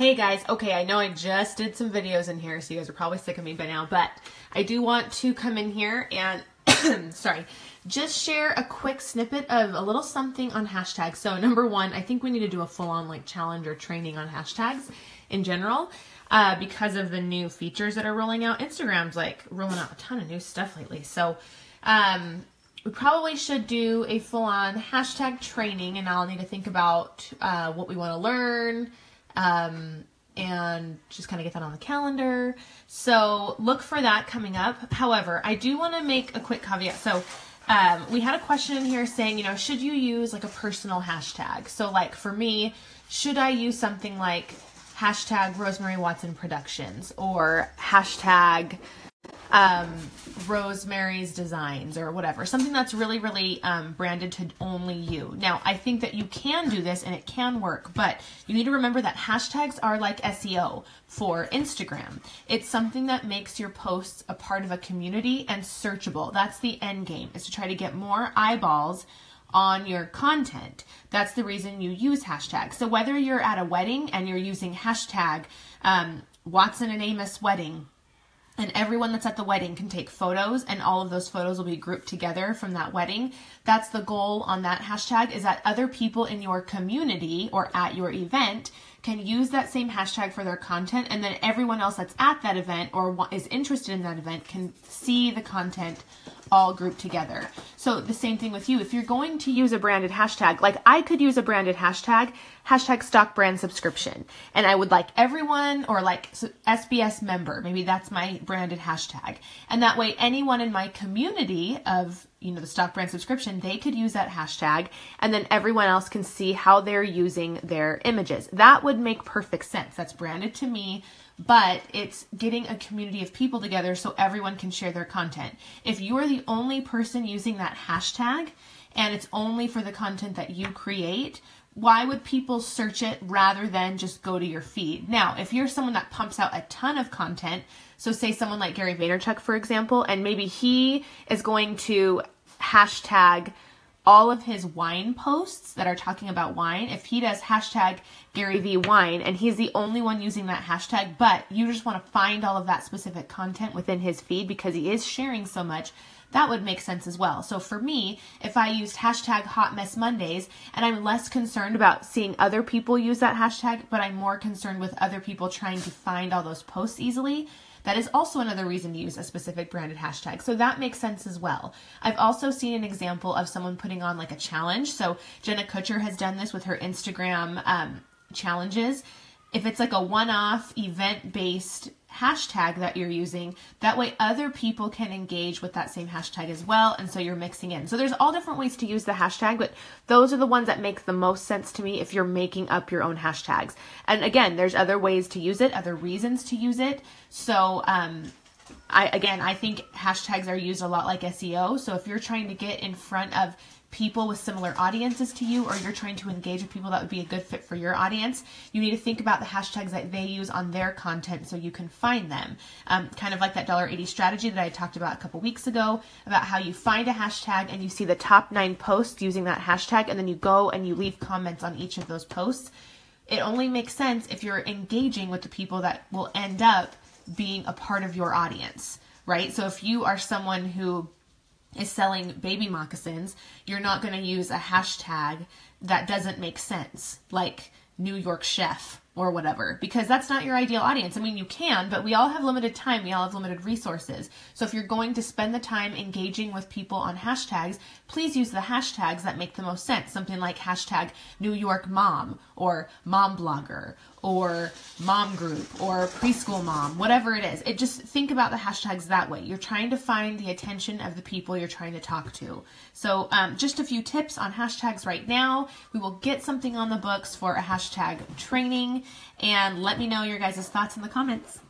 Hey guys, okay, I know I just did some videos in here, so you guys are probably sick of me by now, but I do want to come in here and, sorry, just share a quick snippet of a little something on hashtags. So number one, I think we need to do a full-on like challenge or training on hashtags in general uh, because of the new features that are rolling out. Instagram's like rolling out a ton of new stuff lately. So um, we probably should do a full-on hashtag training and I'll need to think about uh, what we want to learn, um, and just kind of get that on the calendar. So look for that coming up. However, I do want to make a quick caveat. So um, we had a question in here saying, you know, should you use like a personal hashtag? So like for me, should I use something like hashtag Rosemary Watson Productions or hashtag um, Rosemary's Designs or whatever. Something that's really, really um, branded to only you. Now, I think that you can do this and it can work, but you need to remember that hashtags are like SEO for Instagram. It's something that makes your posts a part of a community and searchable. That's the end game, is to try to get more eyeballs on your content. That's the reason you use hashtags. So whether you're at a wedding and you're using hashtag um, Watson and Amos wedding, and everyone that's at the wedding can take photos and all of those photos will be grouped together from that wedding. That's the goal on that hashtag is that other people in your community or at your event can use that same hashtag for their content and then everyone else that's at that event or is interested in that event can see the content all grouped together. So the same thing with you. If you're going to use a branded hashtag, like I could use a branded hashtag, hashtag stock brand subscription, and I would like everyone or like SBS member, maybe that's my branded hashtag. And that way anyone in my community of you know the stock brand subscription they could use that hashtag and then everyone else can see how they're using their images. That would make perfect sense. That's branded to me but it's getting a community of people together so everyone can share their content. If you're the only person using that hashtag and it's only for the content that you create why would people search it rather than just go to your feed? Now, if you're someone that pumps out a ton of content, so say someone like Gary Vaynerchuk, for example, and maybe he is going to hashtag all of his wine posts that are talking about wine, if he does hashtag Gary V wine and he's the only one using that hashtag, but you just want to find all of that specific content within his feed because he is sharing so much, that would make sense as well. So for me, if I used hashtag Hot Mess Mondays and I'm less concerned about seeing other people use that hashtag, but I'm more concerned with other people trying to find all those posts easily, that is also another reason to use a specific branded hashtag. So that makes sense as well. I've also seen an example of someone putting on like a challenge. So Jenna Kutcher has done this with her Instagram um, challenges. If it's like a one off event based hashtag that you're using. That way other people can engage with that same hashtag as well. And so you're mixing in. So there's all different ways to use the hashtag, but those are the ones that make the most sense to me if you're making up your own hashtags. And again, there's other ways to use it, other reasons to use it. So, um, I, again, I think hashtags are used a lot like SEO. So if you're trying to get in front of people with similar audiences to you or you're trying to engage with people that would be a good fit for your audience, you need to think about the hashtags that they use on their content so you can find them. Um, kind of like that $1.80 strategy that I talked about a couple weeks ago about how you find a hashtag and you see the top nine posts using that hashtag and then you go and you leave comments on each of those posts. It only makes sense if you're engaging with the people that will end up being a part of your audience, right? So if you are someone who is selling baby moccasins, you're not going to use a hashtag that doesn't make sense, like New York chef or whatever, because that's not your ideal audience. I mean, you can, but we all have limited time. We all have limited resources. So if you're going to spend the time engaging with people on hashtags, please use the hashtags that make the most sense. Something like hashtag New York mom or mom blogger or mom group or preschool mom, whatever it is. It just think about the hashtags that way. You're trying to find the attention of the people you're trying to talk to. So um, just a few tips on hashtags right now. We will get something on the books for a hashtag training and let me know your guys' thoughts in the comments.